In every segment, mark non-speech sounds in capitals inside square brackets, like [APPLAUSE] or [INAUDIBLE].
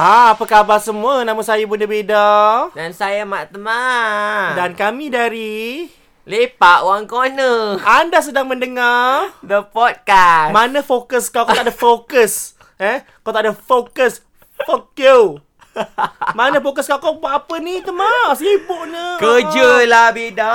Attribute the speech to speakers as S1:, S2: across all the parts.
S1: Ha, apa khabar semua? Nama saya Bunda Beda.
S2: Dan saya Mak Temah.
S1: Dan kami dari...
S2: Lepak One Corner.
S1: Anda sedang mendengar...
S2: The podcast.
S1: Mana fokus kau? Kau tak ada fokus. Eh? Kau tak ada fokus. Fuck you. [LAUGHS] Mana fokus kau? Kau buat apa ni? Temah. Sibuk ni.
S2: Kerja lah beda.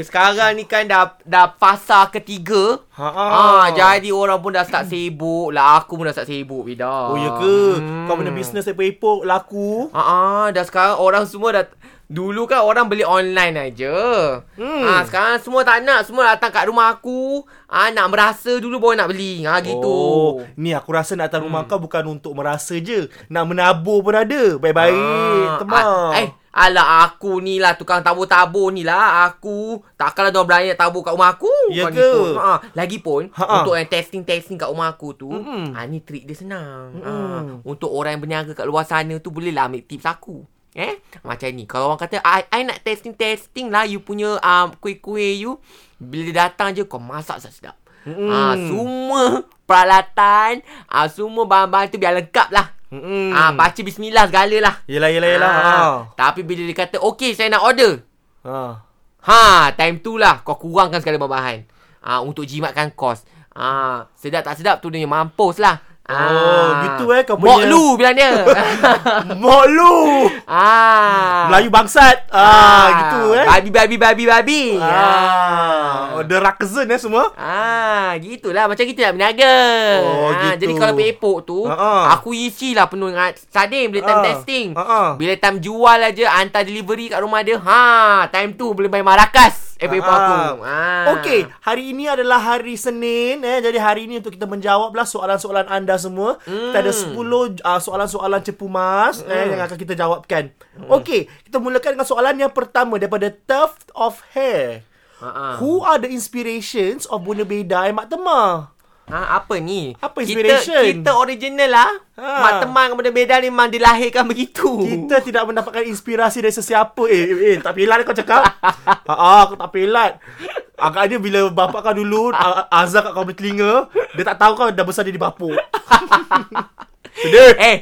S2: Sekarang ni kan dah dah fasa ketiga.
S1: Ha,
S2: Ah, jadi orang pun dah start sibuk lah. Aku pun dah start sibuk beda.
S1: Oh, ya ke? Kau punya bisnes epok-epok laku.
S2: Ah, ah, dah sekarang orang semua dah Dulu kan orang beli online aja.
S1: Hmm.
S2: Ah, sekarang semua tak nak, semua datang kat rumah aku. Ah, nak merasa dulu baru nak beli. Ha gitu.
S1: Oh, ni aku rasa nak datang rumah kau bukan untuk merasa je. Nak menabur pun ada. Baik-baik. Temah.
S2: ah, eh, Alah aku ni lah tukang tabur-tabur ni lah Aku Takkanlah diorang berani nak tabur kat rumah aku
S1: Ya ke?
S2: Ha, Lagipun
S1: Ha-ha.
S2: Untuk yang testing-testing kat rumah aku tu
S1: Mm-mm.
S2: ha, Ni trik dia senang ha,
S1: Mm-mm.
S2: Untuk orang yang berniaga kat luar sana tu Bolehlah ambil tips aku Eh Macam ni Kalau orang kata I, I nak testing-testing lah You punya um, kuih-kuih you Bila datang je Kau masak sedap
S1: Mm-mm.
S2: ha, Semua Peralatan ha, Semua bahan-bahan tu biar lengkap lah
S1: Mm-mm.
S2: Ah, baca bismillah segala lah.
S1: Yelah, yelah, yelah.
S2: Ah,
S1: Ha.
S2: Tapi bila dia kata, okey saya nak order.
S1: Ha.
S2: Ha, time tu lah kau kurangkan segala bahan-bahan. Ah, untuk jimatkan kos. Ah, sedap tak sedap tu dia mampus lah.
S1: Oh, gitu eh kau
S2: Mok
S1: punya-
S2: lu bilang dia. [LAUGHS]
S1: Mok lu.
S2: ah.
S1: Melayu bangsat. Ah, gitu eh.
S2: Babi, babi, babi, babi.
S1: Ah. Oh, the Rakzen eh semua.
S2: Ah, gitulah macam kita nak berniaga.
S1: Oh,
S2: Ah,
S1: gitu.
S2: Jadi kalau pepok tu,
S1: Ha-ha.
S2: aku isilah penuh dengan sardin bila time
S1: Ah.
S2: testing.
S1: Ha-ha.
S2: Bila time jual aja hantar delivery kat rumah dia. Ha, time tu boleh main marakas
S1: Ah.
S2: aku. Ah.
S1: Okey, hari ini adalah hari Senin eh. Jadi hari ini untuk kita menjawablah soalan-soalan anda semua.
S2: Hmm.
S1: Kita ada 10 uh, soalan-soalan cepu mas eh yang akan kita jawabkan.
S2: Hmm.
S1: Okey, kita mulakan dengan soalan yang pertama daripada Tuft of Hair.
S2: Ha-ha.
S1: Who are the inspirations of Bunda Beda and Mak Temah?
S2: Ha, apa ni?
S1: Apa inspiration?
S2: Kita, kita original lah.
S1: Ha.
S2: Mak teman kepada beda ni memang dilahirkan begitu.
S1: Kita tidak mendapatkan inspirasi dari sesiapa. Eh, eh, eh tak pelat kau cakap. [LAUGHS] ha, ah, aku tak pelat. Agaknya bila bapak kau dulu a- azab kat kau punya telinga, dia tak tahu kau dah besar jadi bapuk. [LAUGHS] Sedih.
S2: Eh,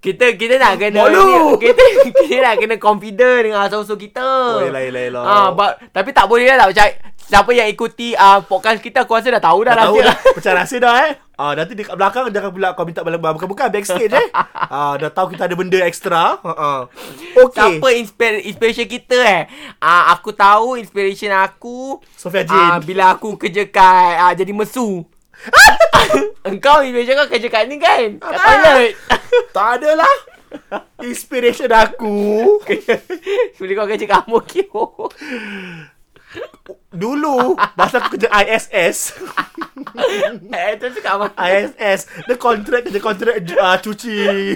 S2: kita kita nak kena
S1: Malu.
S2: ni- kita [LAUGHS] kita nak kena confident dengan asal-usul kita.
S1: Oh, yelah, yelah, yelah.
S2: Ah, but, tapi tak boleh lah tak macam siapa yang ikuti uh, podcast kita aku rasa dah tahu dah
S1: Dah tahu dah. Macam rahsia dah eh. Ah, nanti dekat belakang jangan pula kau minta balik bukan-bukan backstage eh. [LAUGHS] Ah, dah tahu kita ada benda ekstra. Ha ah. Okey.
S2: Siapa inspir- inspiration kita eh? Ah, aku tahu inspiration aku
S1: Sofia
S2: ah,
S1: Jane.
S2: bila aku kerja kat ah, jadi mesu. [LAUGHS] Engkau inspiration kau kerja kat ni kan? Kat toilet. [LAUGHS]
S1: tak ada lah. Inspiration aku [LAUGHS]
S2: Bila kau kerja kat Amokyo.
S1: dulu masa aku kerja ISS.
S2: eh, tu cakap apa?
S1: ISS Dia kontrak kerja kontrak uh, Cuci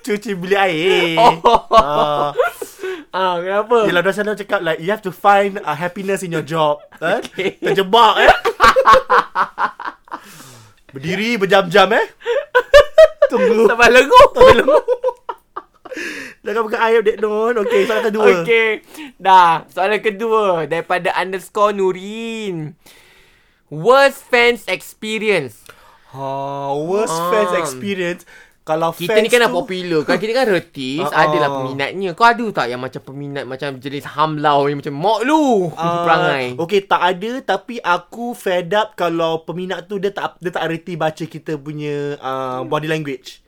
S1: Cuci beli air
S2: Oh.
S1: Ah,
S2: Ah, kenapa?
S1: Yelah dah sana cakap like You have to find uh, happiness in your job eh?
S2: Okay.
S1: Terjebak eh Berdiri berjam-jam eh [LAUGHS] Tunggu
S2: Sampai lengu.
S1: Jangan [LAUGHS] buka air Dek Nun Okay soalan kedua
S2: Okey. Dah, soalan kedua daripada underscore Nurin. Worst fans experience.
S1: ha, Worst
S2: Ah.
S1: fans experience Kalau
S2: Kita
S1: fans
S2: ni kan
S1: tu-
S2: popular kan? Kita kan retis [LAUGHS]
S1: Ah, ah.
S2: Adalah peminatnya. Kau ada tak yang macam peminat Macam jenis hamlau Yang macam Mok lu?
S1: Ah,
S2: Perangai.
S1: Okay tak ada Tapi aku fed up Kalau peminat tu Dia tak dia tak reti baca kita punya uh, Body language.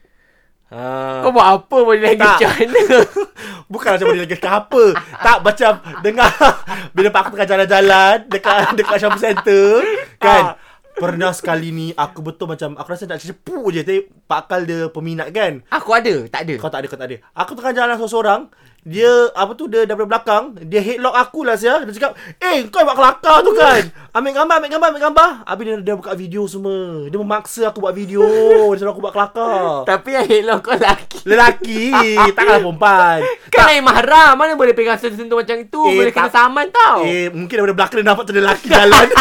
S1: Uh,
S2: Kau buat apa lagi
S1: Tak.
S2: macam mana? [LAUGHS]
S1: Bukan macam body language apa. Tak macam Dengar [LAUGHS] Bila pak aku tengah jalan-jalan Dekat dekat shopping center Kan Pernah sekali ni Aku betul macam Aku rasa nak cepu je Tapi Pak Kal dia peminat kan
S2: Aku ada Tak ada
S1: Kau tak ada, kau tak ada. Aku tengah jalan seorang-seorang. Dia, apa tu, dia daripada belakang. Dia headlock aku lah, Sia. Dia cakap, eh, kau buat kelakar tu kan. Ambil gambar, ambil gambar, ambil gambar. Habis dia, dia buka video semua. Dia memaksa aku buat video. Dia suruh aku buat kelakar.
S2: Tapi yang hello kau lelaki
S1: Lelaki. [LAUGHS] Takkanlah perempuan.
S2: Kan lain mahram Mana boleh pegang sentuh-sentuh macam itu
S1: Eh,
S2: Boleh kena
S1: tak-
S2: saman tau
S1: Eh, mungkin daripada belakang dia nampak tu lelaki jalan. [LAUGHS]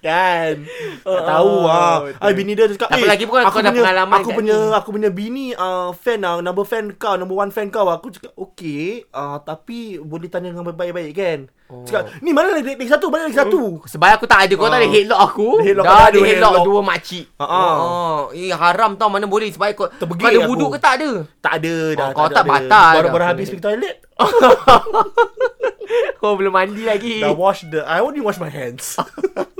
S1: Kan Tak
S2: Oh,
S1: tahu ah.
S2: betul.
S1: Ah bini dia cakap
S2: Tak apa lagi pun
S1: aku
S2: kau dah
S1: punya,
S2: pengalaman
S1: Aku punya
S2: ni."
S1: Aku punya bini uh, Fan lah Number fan kau Number one fan kau Aku cakap Okay uh, Tapi Boleh tanya dengan baik-baik kan oh. Cakap Ni mana lagi lagi satu Mana lagi satu
S2: Sebab aku tak ada Kau tak ada
S1: Ah.
S2: headlock aku
S1: headlock
S2: Dah
S1: kau tak
S2: ada headlock
S1: headlock.
S2: dua makcik
S1: ah.
S2: oh, Eh haram tau Mana boleh Sebab kau Kau ada
S1: aku.
S2: wuduk ke tak ada
S1: Tak ada dah
S2: Oh, kau
S1: ada,
S2: tak
S1: ada.
S2: batal
S1: Baru-baru habis pergi toilet [LAUGHS]
S2: Kau belum mandi lagi
S1: Dah wash the I only wash my hands [LAUGHS]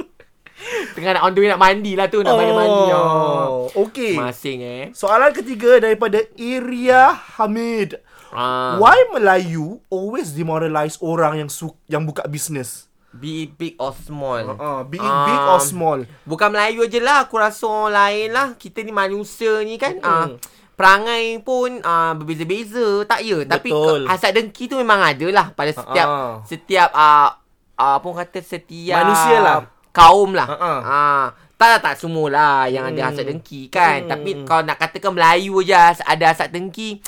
S2: Tengah nak on the way nak mandi lah tu Nak balik mandi oh.
S1: Okay
S2: Masing eh
S1: Soalan ketiga daripada Iria Hamid.
S2: ah.
S1: Why Melayu always demoralize orang yang su- yang buka bisnes?
S2: Be it big or small
S1: Uh, be it
S2: Um,
S1: big or small.
S2: Bukan Melayu je lah Aku rasa orang lain lah Kita ni manusia ni kan
S1: Hmm.
S2: Perangai pun ah berbeza-beza Tak ya Tapi
S1: Betul.
S2: hasad dengki tu memang ada lah Pada setiap
S1: Ah.
S2: Setiap ah ah, Apa kata Setiap
S1: Manusia lah.
S2: Kaum lah
S1: Ah, ah.
S2: ah. Tak tak, tak semualah Yang ada
S1: Hmm.
S2: hasad dengki kan
S1: Hmm.
S2: Tapi kalau nak katakan Melayu je Ada hasad dengki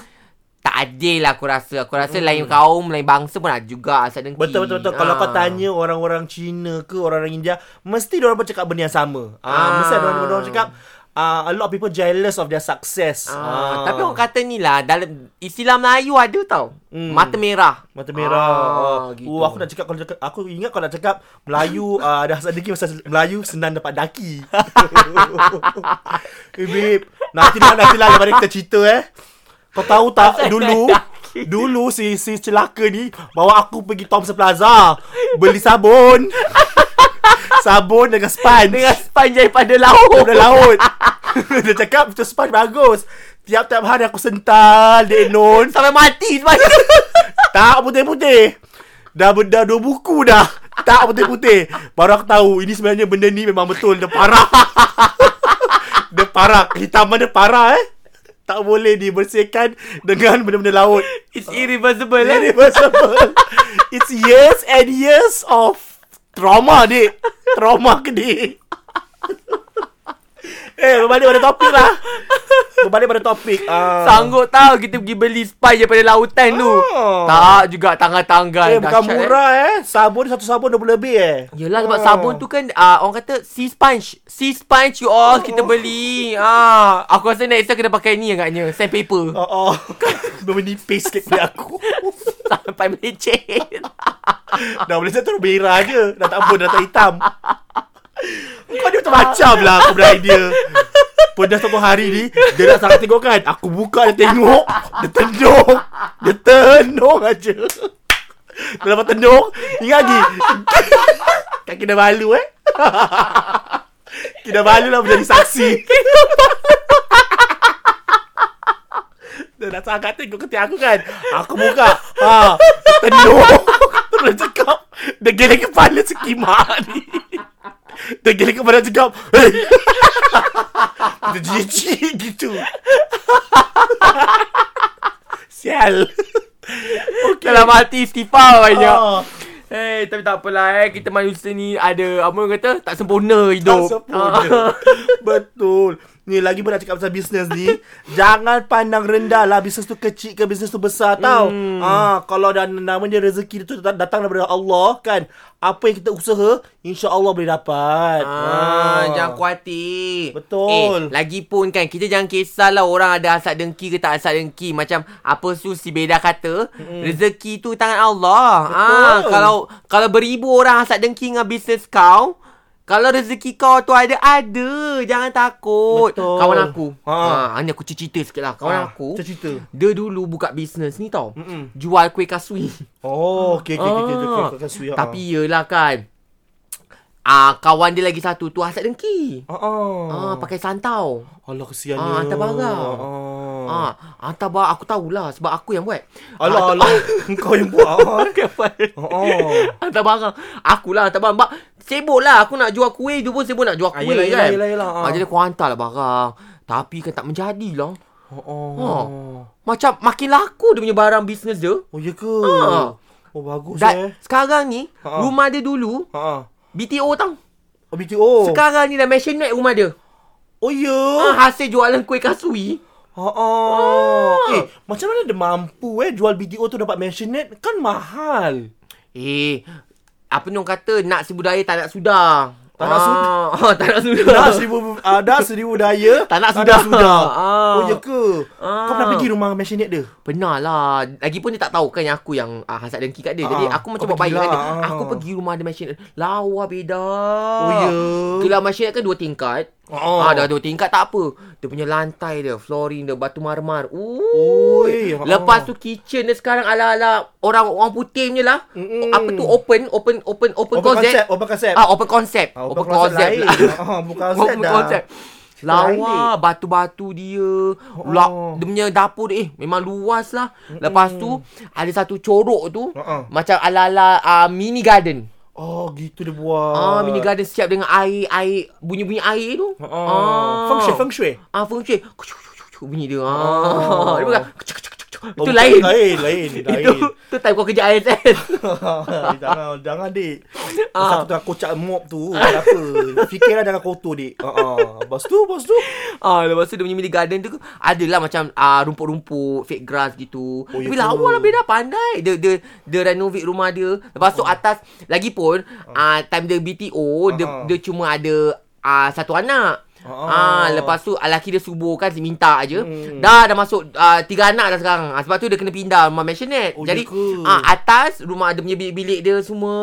S2: tak adil lah aku rasa. Aku rasa lain kaum, lain bangsa pun ada juga hasad dengki.
S1: Hmm. Betul betul betul. Kalau
S2: Ah.
S1: kau tanya orang-orang Cina ke orang-orang India, mesti dia orang cakap benda yang sama. Ah,
S2: Ah.
S1: mesti ada orang orang cakap uh, a lot of people jealous of their success.
S2: Ah, Tapi orang kata ni lah Dalam istilah Melayu ada tau
S1: Hmm.
S2: Mata merah
S1: Mata merah.
S2: Ah,
S1: oh,
S2: gitu.
S1: oh, aku nak cakap kalau cakap aku ingat kalau nak cakap Melayu uh, [LAUGHS] ada hasad dengki pasal Melayu senang dapat daki. [LAUGHS] eh babe, nantilah nantilah lepas ni kita cerita eh. Kau tahu tak dulu dulu si si celaka ni bawa aku pergi Thomson Plaza beli sabun. [LAUGHS] sabun dengan sponge.
S2: Dengan sponge daripada laut
S1: Daripada laut. [LAUGHS] Dia cakap tu sponge bagus. Tiap-tiap hari aku sental dia non.
S2: Sampai mati sponge [LAUGHS]
S1: Tak putih-putih. Dah benda dua buku dah. Tak putih-putih. Baru aku tahu ini sebenarnya benda ni memang betul dia parah. [LAUGHS] dia parah. Hitaman dia parah eh. Tak boleh dibersihkan dengan benda-benda laut.
S2: It's irreversible eh?
S1: Irreversible. It's years and years of trauma dik. Trauma ke dik. eh, berbalik pada topik lah. Berbalik pada topik. Uh,
S2: Sanggup tahu kita pergi beli sponge daripada lautan tu
S1: Oh.
S2: Tak juga tanggal-tanggal
S1: Eh, bukan murah eh. Sabun satu sabun 20 lebih eh.
S2: Yelah sebab
S1: Oh.
S2: sabun tu kan uh, Orang kata Sea sponge Sea sponge you all Kita beli ah, Aku rasa next time kena pakai ni agaknya Sandpaper
S1: Oh, oh. Menipis sikit kulit aku. [LAUGHS]
S2: Sampai melecet [LAUGHS]
S1: dah boleh satu merah je. Dah tak apa, dah tak hitam. Kau ni macam-macam lah aku beridea. Pada satu hari ni, dia nak sangat tengok kan. Aku buka dia tengok. Dia tendung. Dia tendung aja. Dia lepas tendung, ingat lagi. Kan kena malu eh. Kena malu lah menjadi saksi. Dia dah sangat tengok ketiak aku kan. Aku buka. Ha, tendung. Terus cakap. Dia geleng kepala sekimak ni. Dia geleng kepala cakap. Hey. Dia jijik gitu. Sial. Okay.
S2: Dalam hati istighfar banyak
S1: Ah.
S2: Eh, tapi tak apalah eh. Kita manusia ni ada, apa orang kata, tak sempurna hidup.
S1: Tak sempurna.
S2: Ah.
S1: Betul. Ni lagi pun nak cakap pasal bisnes ni. [LAUGHS] jangan pandang rendah lah bisnes tu kecil ke bisnes tu besar tau.
S2: Hmm.
S1: Ah, kalau dah namanya rezeki tu datang, daripada Allah kan. Apa yang kita usaha, insya-Allah boleh dapat.
S2: Ah, jangan khawatir.
S1: Betul.
S2: Eh, lagipun kan kita jangan kisahlah orang ada hasad dengki ke tak hasad dengki. Macam apa tu si Beda kata, mm. rezeki tu tangan Allah.
S1: Betul.
S2: Ah, kalau kalau beribu orang hasad dengki dengan bisnes kau, kalau rezeki kau tu ada, ada. Jangan takut.
S1: Betul.
S2: Kawan aku.
S1: Ha.
S2: Ha. ni aku cerita sikit lah. Kawan
S1: Ah,
S2: aku.
S1: cerita.
S2: Dia dulu buka bisnes ni tau.
S1: Mm-mm.
S2: Jual kuih kasui.
S1: Oh, okey okey okey
S2: Ah.
S1: okey okey okey.
S2: Tapi yelah kan. Ah, kawan dia lagi satu tu hasad dengki.
S1: ah ah.
S2: Ah, pakai santau.
S1: Allah kesiannya.
S2: Ah, hantar barang.
S1: Ah.
S2: Ah, hantar barang aku tahulah sebab aku yang buat.
S1: Alah
S2: Ah,
S1: alah. Engkau [LAUGHS] [LAUGHS] yang buat. ah.
S2: Aku yang buat.
S1: Oh.
S2: Hantar barang. Akulah hantar barang. Mak, sibuk lah. Aku nak jual kuih. Dia pun sibuk nak jual
S1: Ah,
S2: kuih
S1: yelah,
S2: kan.
S1: yelah, yelah, yelah. Ah.
S2: Ah, jadi aku hantar lah barang. Tapi kan tak menjadi lah.
S1: Oh. oh.
S2: Oh. Macam makin laku dia punya barang bisnes dia.
S1: Oh, ya ke?
S2: Ah.
S1: Oh, bagus eh.
S2: Dan sekarang ni,
S1: Ha.
S2: rumah dia dulu,
S1: Ha.
S2: BTO tau.
S1: Oh, BTO.
S2: Sekarang ni dah maisonette rumah dia.
S1: Oh, ya.
S2: Ah, hasil jualan kuih kasui.
S1: Ha ah. Eh, macam mana dia mampu eh jual BTO tu dapat mansionette? Kan mahal.
S2: Eh, apa ni orang kata nak si budaya tak nak sudah.
S1: Tak nak sudah. [LAUGHS]
S2: Ah, tak nak sudah.
S1: Dah seribu uh, dah seribu daya. [LAUGHS]
S2: Tak nak sudah.
S1: sudah. [LAUGHS]
S2: Ah.
S1: Oh ya ke?
S2: Ah.
S1: Kau pernah pergi rumah mansionette dia?
S2: Pernah lah Lagipun dia tak tahu kan yang aku yang uh, hasad dengki kat dia Jadi
S1: Ah,
S2: aku macam buat baik dengan dia
S1: Ah.
S2: Aku pergi rumah dia mansion Lawa beda
S1: Oh, ya?
S2: Itulah mansion kan dua tingkat
S1: Oh.
S2: Ah, dah dua tingkat tak apa Dia punya lantai dia Flooring dia Batu marmar Ooh.
S1: Oi,
S2: Lepas
S1: oh.
S2: tu kitchen dia sekarang ala-ala Orang orang putih punya lah
S1: Mm-mm.
S2: Apa tu open Open open open,
S1: Open concept, open concept.
S2: Ah, open concept.
S1: Ah, open concept lain. [LAUGHS] Ah, bukan concept
S2: open
S1: dah.
S2: concept. Lawa batu-batu dia. Oh. La, dia punya dapur dia eh memang luas lah. Lepas tu ada satu corok tu
S1: Ha-ha.
S2: macam ala-ala uh, mini garden.
S1: Oh, gitu dia buat.
S2: Ah mini garden siap dengan air air bunyi-bunyi air tu.
S1: Oh. Feng shui, feng shui.
S2: Ah feng shui. Bunyi dia. Ah. Dia bukan
S1: Oh,
S2: Itu
S1: bukan,
S2: lain.
S1: Lain, lain, [LAUGHS] lain.
S2: Itu tu time kau kerja ISS. [LAUGHS]
S1: jangan, jangan dik.
S2: Ah.
S1: Satu tengah kocak mop tu. Kenapa? Fikirlah jangan kotor dik. Ha ah. Lepas tu, lepas tu.
S2: Ah, lepas tu dia punya mini garden tu adalah macam ah rumput-rumput, fake grass gitu.
S1: Oh, ya
S2: Tapi lawa lah beda pandai. Dia dia dia renovate rumah dia. Lepas tu atas lagipun ah time dia BTO dia
S1: Ah.
S2: dia cuma ada ah satu anak. Ah,
S1: Ah.
S2: lepas tu lelaki dia subuh kan minta aje.
S1: Hmm.
S2: Dah dah masuk ah, tiga anak dah sekarang. Ah, sebab tu dia kena pindah rumah mansionette.
S1: Oh,
S2: Jadi
S1: ya
S2: ah atas rumah ada punya bilik-bilik dia semua.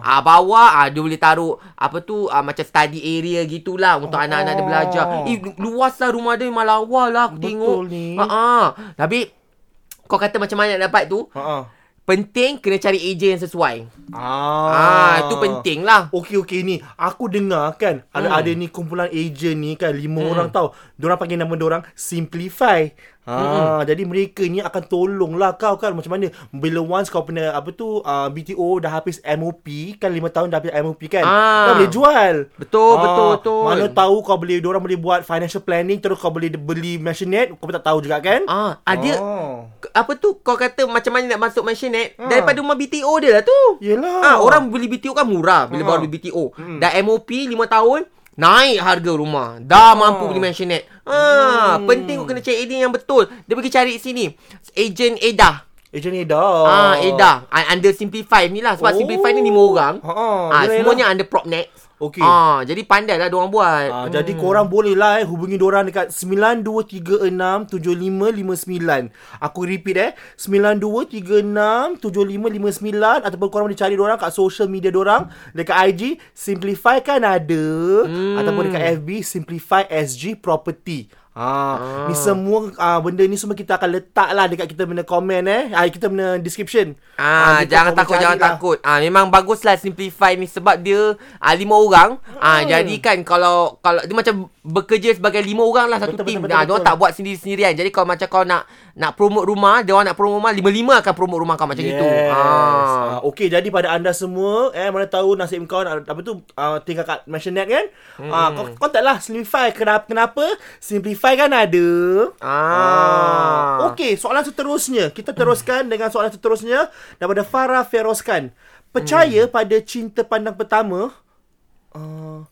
S1: Ah.
S2: Ah bawah ah dia boleh taruh apa tu ah, macam study area gitulah untuk
S1: Oh.
S2: anak-anak dia belajar. Eh luas lah rumah dia memang lawa lah aku
S1: Betul
S2: tengok.
S1: ni.
S2: Ha ah. Tapi kau kata macam mana dapat tu?
S1: Ha ah.
S2: Penting kena cari ejen yang sesuai.
S1: Ah.
S2: Ah, itu penting lah.
S1: Okey okey ni aku dengar kan ada
S2: Hmm.
S1: ada ni kumpulan ejen ni kan lima
S2: Hmm.
S1: orang tau. Diorang panggil nama diorang Simplify. Ha jadi mereka ni akan tolonglah kau kan macam mana bila once kau pernah apa tu uh, BTO dah habis MOP kan 5 tahun dah habis MOP kan.
S2: Ah.
S1: Dah boleh jual.
S2: Betul,
S1: Ah,
S2: betul, betul.
S1: Mana tahu kau boleh diorang boleh buat financial planning terus kau boleh beli mansionette kau pun tak tahu juga kan.
S2: Ah, ah dia
S1: Oh.
S2: apa tu kau kata macam mana nak masuk mansionette
S1: Ah.
S2: daripada rumah BTO dia lah tu.
S1: Yelah.
S2: Ah, orang beli BTO kan murah bila
S1: Ah.
S2: baru beli BTO.
S1: Hmm.
S2: Dah MOP 5 tahun Naik harga rumah. Dah mampu beli mansionette ah,
S1: Hmm.
S2: Penting kau kena cari ejen yang betul. Dia pergi cari sini. Edah
S1: Ejen ni dah.
S2: Ah, Edah Ah, Under Simplify ni lah. Sebab
S1: Oh.
S2: Simplify ni 5 orang.
S1: Ha,
S2: ah,
S1: yelah,
S2: Semuanya under Propnex
S1: Okey.
S2: ah, Jadi pandai lah diorang buat
S1: Ah, Jadi korang boleh lah eh hubungi diorang dekat 92367559. Aku repeat eh 92367559 ataupun korang boleh cari diorang kat social media diorang dekat IG Simplify kan ada
S2: Hmm.
S1: ataupun dekat FB Simplify SG Property. Ha, ni semua ah, benda ni semua kita akan letak lah dekat kita punya komen eh. Ah, kita punya description.
S2: Ah,
S1: kita
S2: jangan takut, jangan
S1: lah.
S2: takut. Ah, memang baguslah simplify ni sebab dia ah, lima orang. Ah,
S1: Hmm.
S2: jadi kan kalau kalau dia macam bekerja sebagai lima orang lah satu
S1: Betul,
S2: tim.
S1: betul,
S2: Ah,
S1: betul,
S2: dia
S1: betul.
S2: tak buat sendiri-sendirian. Jadi kalau macam kau nak nak promote rumah, dia orang nak promote rumah, lima-lima akan promote rumah kau macam gitu. Ah.
S1: Ah. Okey, jadi pada anda semua, eh mana tahu nasib kau nak apa tu uh, tinggal kat mansionette kan? Hmm. Ah, kau kontak lah Simplify. Kenapa? Kenapa? Simplify kan ada.
S2: Ah.
S1: Okey, soalan seterusnya. Kita teruskan dengan soalan seterusnya daripada Farah Feroskan. Percaya pada cinta pandang pertama? Uh,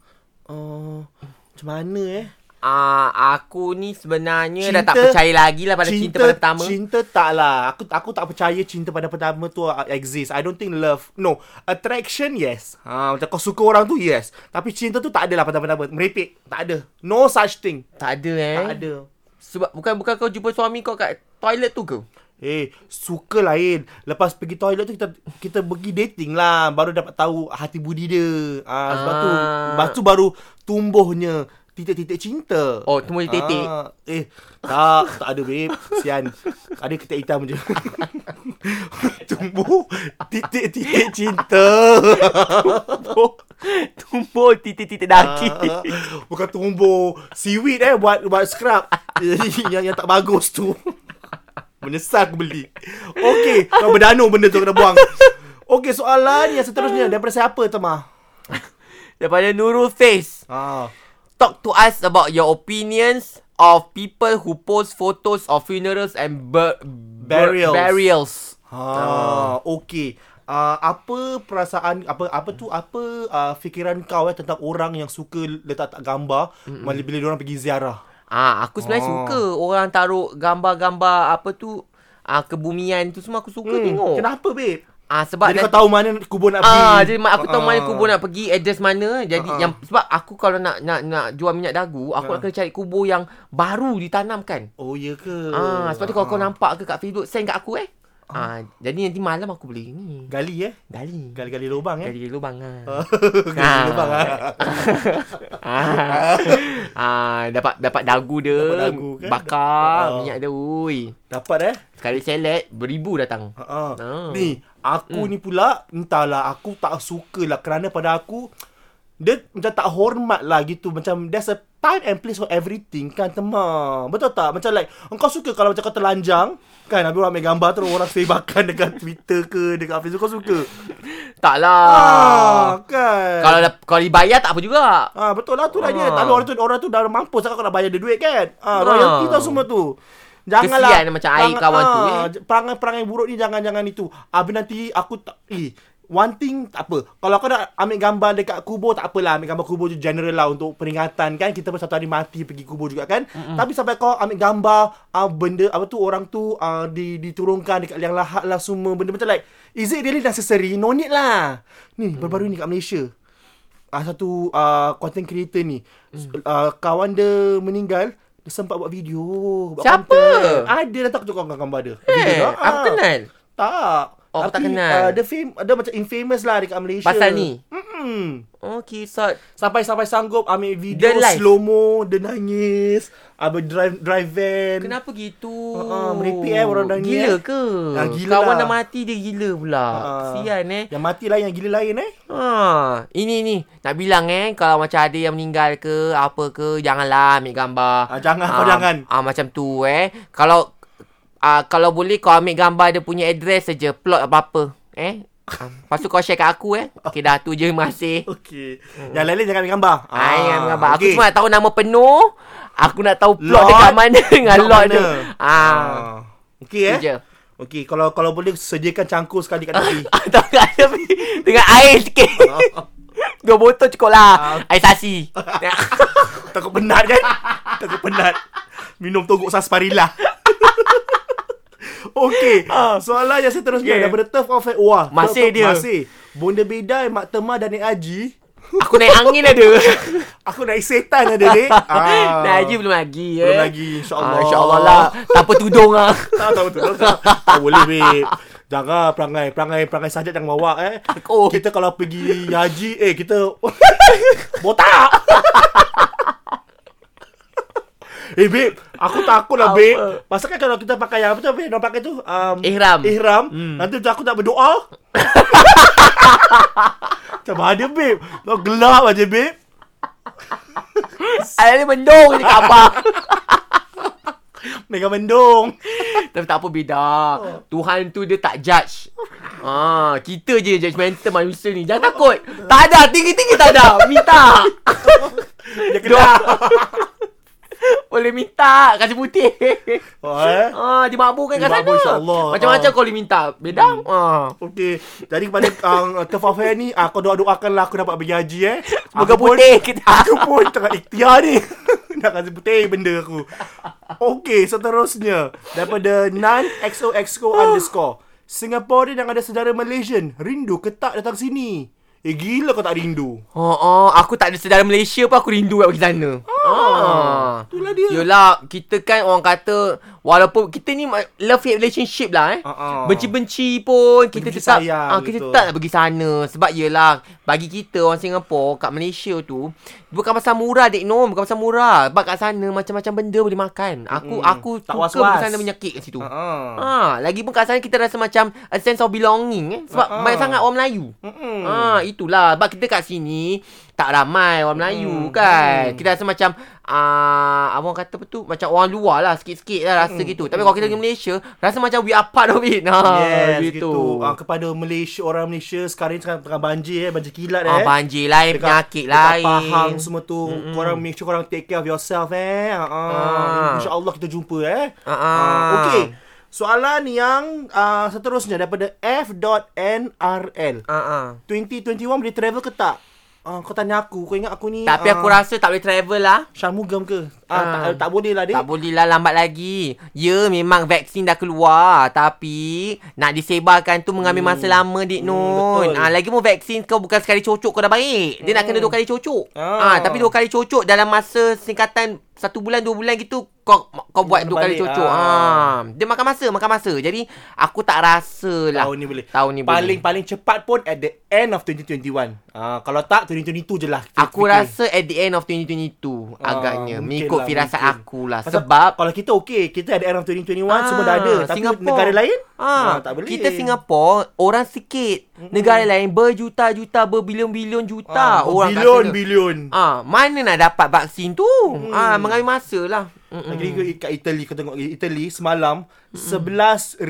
S1: uh, macam mana eh?
S2: Ah, aku ni sebenarnya dah tak percaya lagi lah pada cinta, pada pertama.
S1: Cinta tak lah. Aku aku tak percaya cinta pada pertama tu uh, exist. I don't think love. No. Attraction, yes. Ha, macam kau suka orang tu, yes. Tapi cinta tu tak ada lah pada pertama. Merepek. Tak ada. No such thing.
S2: tak ada eh.
S1: Tak ada.
S2: Sebab bukan bukan kau jumpa suami kau kat toilet tu ke?
S1: Eh, suka lain. Lepas pergi toilet tu kita kita pergi dating lah. Baru dapat tahu hati budi dia. Ah, sebab tu,
S2: Ah.
S1: lepas tu baru tumbuhnya titik-titik cinta.
S2: Oh, tumbuh titik.
S1: Ah, eh, tak, tak ada babe. Sian. Ada ketik hitam je. [LAUGHS] Tumbuh titik-titik cinta.
S2: Tumbuh titik-titik daki.
S1: Ah, bukan tumbuh seaweed eh buat buat scrub. yang yang tak bagus tu. Menyesal aku beli. Okey, kau berdanu benda tu kena buang. Okey, soalan yang seterusnya daripada siapa Tamah?
S2: Daripada Nurul Face.
S1: Ah.
S2: Talk to us about your opinions of people who post photos of funerals and bur- bur-
S1: Burials.
S2: burials.
S1: Ha, okey. Uh, apa perasaan apa apa tu apa uh, fikiran kau eh tentang orang yang suka letak tak gambar mm bila bila orang pergi ziarah.
S2: Ah, aku sebenarnya
S1: Oh.
S2: suka orang taruh gambar-gambar apa tu ah kebumian tu semua aku suka tengok.
S1: Kenapa babe?
S2: Ah sebab
S1: Jadi
S2: nanti-
S1: kau tahu mana kubur nak pergi.
S2: Ah, jadi mak aku tahu mana
S1: Ah.
S2: kubur nak pergi, address mana. Jadi
S1: Ah, ah.
S2: yang sebab aku kalau nak nak nak jual minyak dagu, aku
S1: Ah.
S2: nak kena cari kubur yang baru ditanamkan.
S1: Oh, ya ke?
S2: Ah, sebab tu kalau kau
S1: Ah.
S2: nampak ke kat Facebook, send kat aku eh. Ah, jadi nanti malam aku boleh ni.
S1: Gali eh?
S2: Gali.
S1: Gali-gali lubang eh?
S2: Gali lubang ah. [LAUGHS]
S1: Gali lubang ah. [LAUGHS]
S2: ah. ah, dapat dapat dagu dia.
S1: Dapat dagu kan?
S2: Bakar
S1: Ah.
S2: minyak dia. Ui.
S1: Dapat eh?
S2: Sekali selet beribu datang.
S1: Ha.
S2: Ah.
S1: Ni, aku ni pula entahlah aku tak suka lah kerana pada aku dia macam tak hormat lah gitu macam there's a time and place for everything kan temah betul tak macam like engkau suka kalau macam kau telanjang kan habis orang ambil gambar terus orang [LAUGHS] sebarkan dekat Twitter ke dekat Facebook kau suka
S2: Tak lah.
S1: ah kan
S2: Kalau kalau dibayar tak apa juga.
S1: Ah betul lah tu lah dia.
S2: Ah.
S1: Tapi orang tu orang tu dah mampus kau nak bayar dia duit kan. Ah
S2: Ah.
S1: royalty tau semua tu. Janganlah
S2: Kesian macam air kawan tu, eh.
S1: Perangai-perangai buruk ni jangan-jangan itu. Habis nanti aku tak eh One thing tak apa. Kalau kau nak ambil gambar dekat kubur tak apalah. Ambil gambar kubur je general lah untuk peringatan kan. Kita pun satu hari mati pergi kubur juga kan. Mm-hmm. Tapi sampai kau ambil gambar uh, benda apa tu orang tu uh, di diturunkan dekat liang lahat lah semua benda macam like is it really necessary? No need lah. Ni baru-baru ni kat Malaysia uh, satu uh, content creator ni hmm. uh, kawan dia meninggal dia sempat buat video buat
S2: Siapa?
S1: content. ada dah tak tunjuk gambar dia
S2: Eh,
S1: Video dia.
S2: aku kenal.
S1: tak
S2: Oh, aku tak kenal.
S1: uh, dia fame dia macam infamous lah dekat Malaysia
S2: Pasal ni?
S1: Mm-mm.
S2: Oh, kisah.
S1: sampai-sampai sanggup ambil video
S2: Dia live?
S1: slow mo dia nangis Habis drive drive van
S2: Kenapa gitu?
S1: Ah, merepek eh orang ni,
S2: Gila
S1: eh.
S2: ke?
S1: Ah, gila
S2: Kawan
S1: lah.
S2: dah mati dia gila pula.
S1: Ah.
S2: Kesian eh.
S1: yang mati lain yang gila lain eh
S2: Ha, ini ni nak bilang eh kalau macam ada yang meninggal ke apa ke janganlah ambil gambar.
S1: Ah, jangan, kau jangan.
S2: Ah macam tu eh. Kalau ah kalau boleh kau ambil gambar dia punya address saja, plot apa-apa. Eh? Ah, lepas tu kau share kat aku eh. Okey dah tu je masih.
S1: Okey. Yang lain-lain jangan ambil gambar.
S2: Ah, yang gambar. Aku cuma nak tahu nama penuh. Aku nak tahu plot
S1: Lot,
S2: dekat mana [LAUGHS] dengan
S1: Lot
S2: lot
S1: mana?
S2: dia. Ah.
S1: Okey eh.
S2: Tu je.
S1: Okey, kalau kalau boleh sediakan cangkul sekali kat tepi.
S2: Atau kat tepi dengan air sikit. [LAUGHS] Dua botol cukup lah.
S1: Ah.
S2: Air sasi. [LAUGHS]
S1: Takut penat kan? Takut penat. Minum togok sarsaparilla. Okey, soalan yang seterusnya
S2: Ah. Okay.
S1: daripada Turf of. Wah,
S2: Masih
S1: Turf-
S2: dia.
S1: Masih. Bonda bedai Mak Temah dan Nek Haji.
S2: Aku naik angin ada. [LAUGHS]
S1: Aku naik setan ada, Dek. [LAUGHS] Ah.
S2: Nah, Haji belum lagi eh.
S1: Belum lagi, insyaAllah.
S2: Ah, InsyaAllah lah. Tanpa tudung lah. [LAUGHS]
S1: Tak tahu tu. Tak boleh, babe. Jangan perangai, perangai, perangai sajak jangan bawa eh.
S2: Oh.
S1: Kita kalau pergi haji, eh kita botak. Eh babe, aku takut lah babe. Pasal kan kalau kita pakai yang apa tu babe, orang pakai tu um,
S2: Ihram.
S1: Ihram.
S2: Hmm.
S1: Nanti aku tak berdoa. [LAUGHS] Macam mana babe? Kau gelap aja babe.
S2: Ayah ni mendung je kat abang.
S1: Mega mendung.
S2: Tapi tak apa beda. Tuhan tu dia tak judge. Ah, [LAUGHS] kita je judgemental manusia ni. Jangan takut. Tak ada, tinggi-tinggi tak ada. Minta. [LAUGHS]
S1: Dia kena.
S2: Boleh minta kasih putih. [LAUGHS]
S1: Oh, eh?
S2: Ah, dia mabuk kan kat sana.
S1: Dimabuk, insyaAllah.
S2: Macam-macam
S1: Ah.
S2: kau boleh minta. Bedang. Ah.
S1: Okey. Jadi kepada [LAUGHS] uh, Terfafair ni, uh, kau doa-doakanlah aku dapat pergi haji eh. [LAUGHS]
S2: Semoga
S1: Aku pun-
S2: putih kita.
S1: Aku pun tengah ikhtiar ni. Nak kasi putih benda aku. Okey, seterusnya. Daripada Nan XOXO underscore. Singaporean yang ada sejarah Malaysian. Rindu ke tak datang sini? Eh gila kau tak rindu.
S2: Oh, oh, aku tak ada saudara Malaysia pun aku rindu nak pergi sana. Ah.
S1: Itulah dia.
S2: Yelah, kita kan orang kata walaupun kita ni love hate relationship lah eh.
S1: Ah.
S2: Benci-benci pun kita
S1: Benci
S2: tetap
S1: sayang
S2: ah, kita
S1: gitu.
S2: tetap nak pergi sana sebab yelah bagi kita orang Singapore kat Malaysia tu bukan pasal murah dek no, bukan pasal murah. Sebab kat sana macam-macam benda boleh makan. Aku
S1: Mm-mm.
S2: aku
S1: Tak
S2: suka
S1: was-was.
S2: pergi sana menyakit kat situ.
S1: Ah.
S2: Ha, lagi pun kat sana kita rasa macam a sense of belonging eh. Sebab
S1: ah.
S2: banyak sangat orang Melayu.
S1: Mm-mm.
S2: Ha, itulah. Sebab kita kat sini tak ramai orang Melayu
S1: Hmm,
S2: kan.
S1: hmm.
S2: Kita rasa macam uh, abang kata apa tu macam orang luar lah sikit-sikit lah rasa
S1: Hmm,
S2: gitu. Tapi kalau kita pergi Malaysia, rasa macam we are part of it. [LAUGHS] Ha,
S1: Yes,
S2: gitu.
S1: gitu. Ah, kepada Malaysia orang Malaysia sekarang ni tengah, tengah banjir eh, banjir kilat
S2: Ah,
S1: eh.
S2: banjir lain,
S1: Dekat-
S2: penyakit
S1: dekat
S2: lain.
S1: Pahang semua tu mm Korang make sure korang take care of yourself eh uh,
S2: Ah.
S1: InsyaAllah kita jumpa eh
S2: ah. Ah,
S1: Okay Soalan yang uh, seterusnya daripada F.NRL
S2: ah.
S1: 2021 boleh travel ke tak? Uh, kau tanya aku Kau ingat aku ni
S2: Tapi aku
S1: ah,
S2: rasa tak boleh travel lah.
S1: Shanmugam ke? Ah, tak, tak boleh lah, Dik.
S2: Tak boleh lah lambat lagi. Ya, memang vaksin dah keluar. Tapi, nak disebarkan tu mengambil masa lama, Dik
S1: Hmm,
S2: Nun.
S1: betul.
S2: Ah, lagi pun vaksin kau bukan sekali cocok kau dah baik. Dia nak kena dua kali cocok.
S1: Ah.
S2: Ah. tapi dua kali cocok dalam masa singkatan satu bulan, dua bulan gitu, kau kau buat dua kali cocok.
S1: Ah.
S2: Ah. Dia makan masa, makan masa. Jadi, aku tak rasa lah.
S1: Tahun ni boleh.
S2: Tahun ni
S1: paling
S2: boleh.
S1: paling cepat pun at the end of 2021. Ah, kalau tak 2022 je lah.
S2: Aku
S1: fikir.
S2: rasa at the end of 2022
S1: Ah,
S2: agaknya. Mengikut
S1: lah,
S2: firasat
S1: mungkin.
S2: aku lah.
S1: Pasal
S2: Sebab
S1: kalau kita okey, kita at the end of 2021
S2: Ah,
S1: semua dah ada. Tapi
S2: Singapore.
S1: negara lain
S2: Ah,
S1: tak boleh.
S2: Kita Singapura orang sikit. Negara lain berjuta-juta, berbilion-bilion juta
S1: ah,
S2: orang kat
S1: bilion
S2: sana.
S1: bilion.
S2: Ah, mana nak dapat vaksin tu? Ah, mengambil masa lah. Mm-mm.
S1: Lagi kat Italy kau tengok Italy semalam 11,000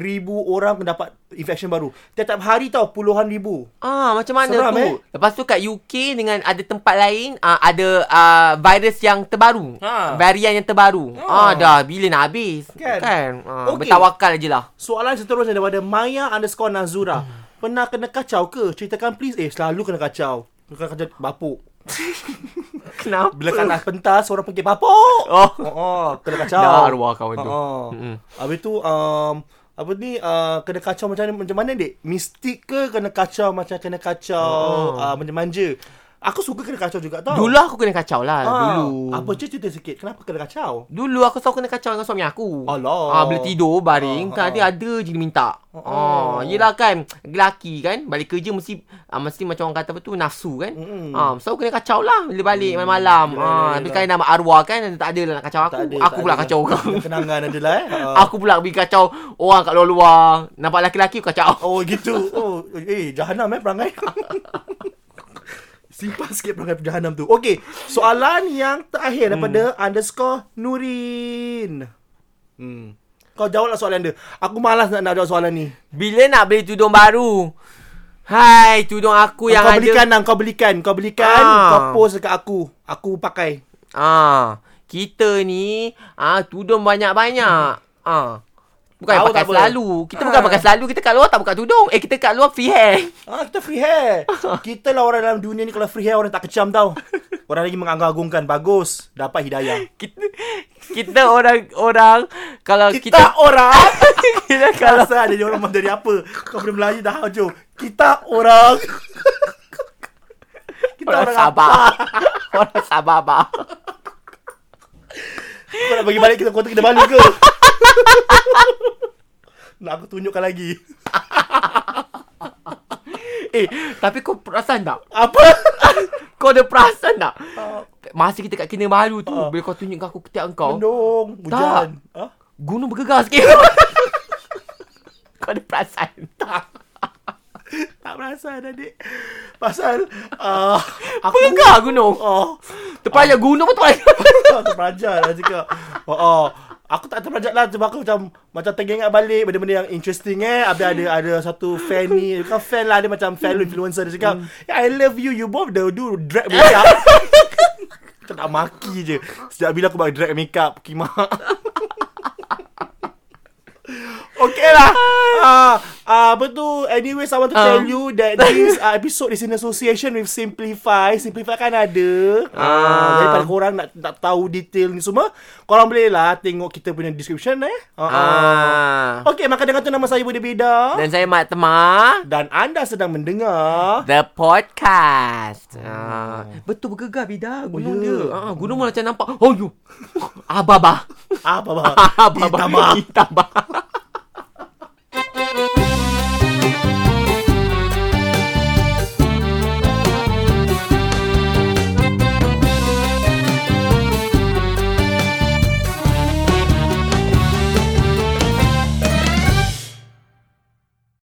S1: orang mendapat infection baru. Tiap-tiap hari tau puluhan ribu.
S2: Ah, macam mana
S1: Seram,
S2: tu?
S1: eh?
S2: Lepas tu kat UK dengan ada tempat lain ah, ada ah, virus yang terbaru.
S1: Ha.
S2: Varian yang terbaru.
S1: Ha.
S2: Ah, dah bila nak habis?
S1: Kan?
S2: kan? Ah,
S1: Okey.
S2: Bertawakal je lah.
S1: Soalan seterusnya daripada Maya underscore Nazura. Pernah kena kacau ke? Ceritakan please. Eh, selalu kena kacau. Kena kacau bapuk. [LAUGHS]
S2: Kenapa?
S1: Bila kat atas pentas, orang pergi bapuk.
S2: Oh. [LAUGHS]
S1: Oh, oh kena kacau.
S2: Dah arwah kawan tu.
S1: Oh.
S2: Mm-mm.
S1: Habis tu, um, apa ni, uh, kena kacau macam mana, macam mana, Dek? Mistik ke kena kacau macam kena kacau
S2: Oh.
S1: uh, manja-manja? Aku suka kena kacau juga tau.
S2: Dulu aku kena kacau lah.
S1: Ah,
S2: Dulu.
S1: Apa je cerita sikit? Kenapa kena kacau?
S2: Dulu aku selalu kena kacau dengan suami aku.
S1: Alah.
S2: Ah, bila tidur baring,
S1: Ah,
S2: kan
S1: ah.
S2: dia ada je dia minta.
S1: Ah.
S2: Ah, yelah kan, lelaki kan, balik kerja mesti ah, mesti macam orang kata apa tu nafsu kan. Ah, so kena kacau lah bila balik malam-malam.
S1: Yelah,
S2: Ah,
S1: yelah,
S2: tapi
S1: yelah.
S2: kan nama arwah kan tak ada lah nak kacau aku.
S1: Tak ada,
S2: aku pula
S1: ada.
S2: kacau kau.
S1: Kenangan ada lah eh. [LAUGHS] Ah.
S2: aku pula pergi kacau orang kat luar-luar. Nampak lelaki-lelaki kacau.
S1: Oh gitu. Oh, eh jahanam eh perangai. [LAUGHS] Simpan sikit perangai jahanam tu. Okey, soalan yang terakhir daripada underscore Nurin. Hmm. Kau jawablah soalan dia. Aku malas nak, nak jawab soalan ni.
S2: Bila nak beli tudung baru? Hai, tudung aku yang
S1: kau
S2: ada
S1: belikan lah, kau belikan. Kau belikan,
S2: Ah.
S1: kau post dekat aku. Aku pakai.
S2: Ah, kita ni ah tudung banyak-banyak. Ah. Bukan
S1: Tahu
S2: pakai
S1: tak apa?
S2: selalu. Kita
S1: Ah.
S2: bukan pakai selalu. Kita kat luar tak buka tudung. Eh, kita kat luar free hair.
S1: Ah, kita free hair. [LAUGHS] kita lah orang dalam dunia ni kalau free hair orang tak kecam tau. Orang lagi mengagung-agungkan. Bagus. Dapat hidayah.
S2: Kita kita orang-orang kalau
S1: Kita,
S2: kita,
S1: orang. [LAUGHS]
S2: kita kalau
S1: saya jadi orang dari apa? Kau boleh Melayu dah hujung. Kita orang. [LAUGHS] kita
S2: orang
S1: orang,
S2: sabar. orang sabar, Abang.
S1: Kau nak bagi balik kita kota kita balik ke? [LAUGHS] nak aku tunjukkan lagi. [LAUGHS]
S2: Eh, tapi kau perasan tak?
S1: Apa? [LAUGHS]
S2: Kau ada perasan tak? Masa kita kat Kinabalu tu,
S1: Ah.
S2: bila kau tunjuk aku ketiak kau,
S1: Mendung. Hujan. Ha?
S2: gunung bergegar sikit. kau ada perasan tak?
S1: Tak perasan adik. Pasal uh, aku
S2: Bergegar gunung.
S1: Oh,
S2: Terperanjat gunung pun terperanjat.
S1: terperanjat lah cakap. Oh, oh. Aku tak terperanjat lah Sebab aku macam Macam teringat balik Benda-benda yang interesting eh. Habis ada ada satu fan ni Bukan fan lah Dia macam lu influencer Dia cakap yeah, I love you You both the do drag makeup. [LAUGHS] Kita nak maki je. Sejak bila aku buat drag makeup Kimak [LAUGHS] Okay lah uh, [LAUGHS] uh, Apa tu Anyways I want to tell
S2: Um.
S1: you That this uh, episode Is in association with Simplify Simplify kan ada uh,
S2: Ah.
S1: Daripada korang nak, nak tahu detail ni semua Korang boleh lah Tengok kita punya description eh uh, uh.
S2: Ah.
S1: Okay maka dengan tu nama saya Budi Beda
S2: Dan saya Mat Temah.
S1: Dan anda sedang mendengar
S2: The Podcast. Ah. Betul bergegar bida gunung
S1: Oh,
S2: dia. Ah, gunung macam nampak. Oh you. [LAUGHS] Ababa.
S1: Apa [LAUGHS] bah
S2: Ababa.
S1: Ditambah
S2: Ditambah.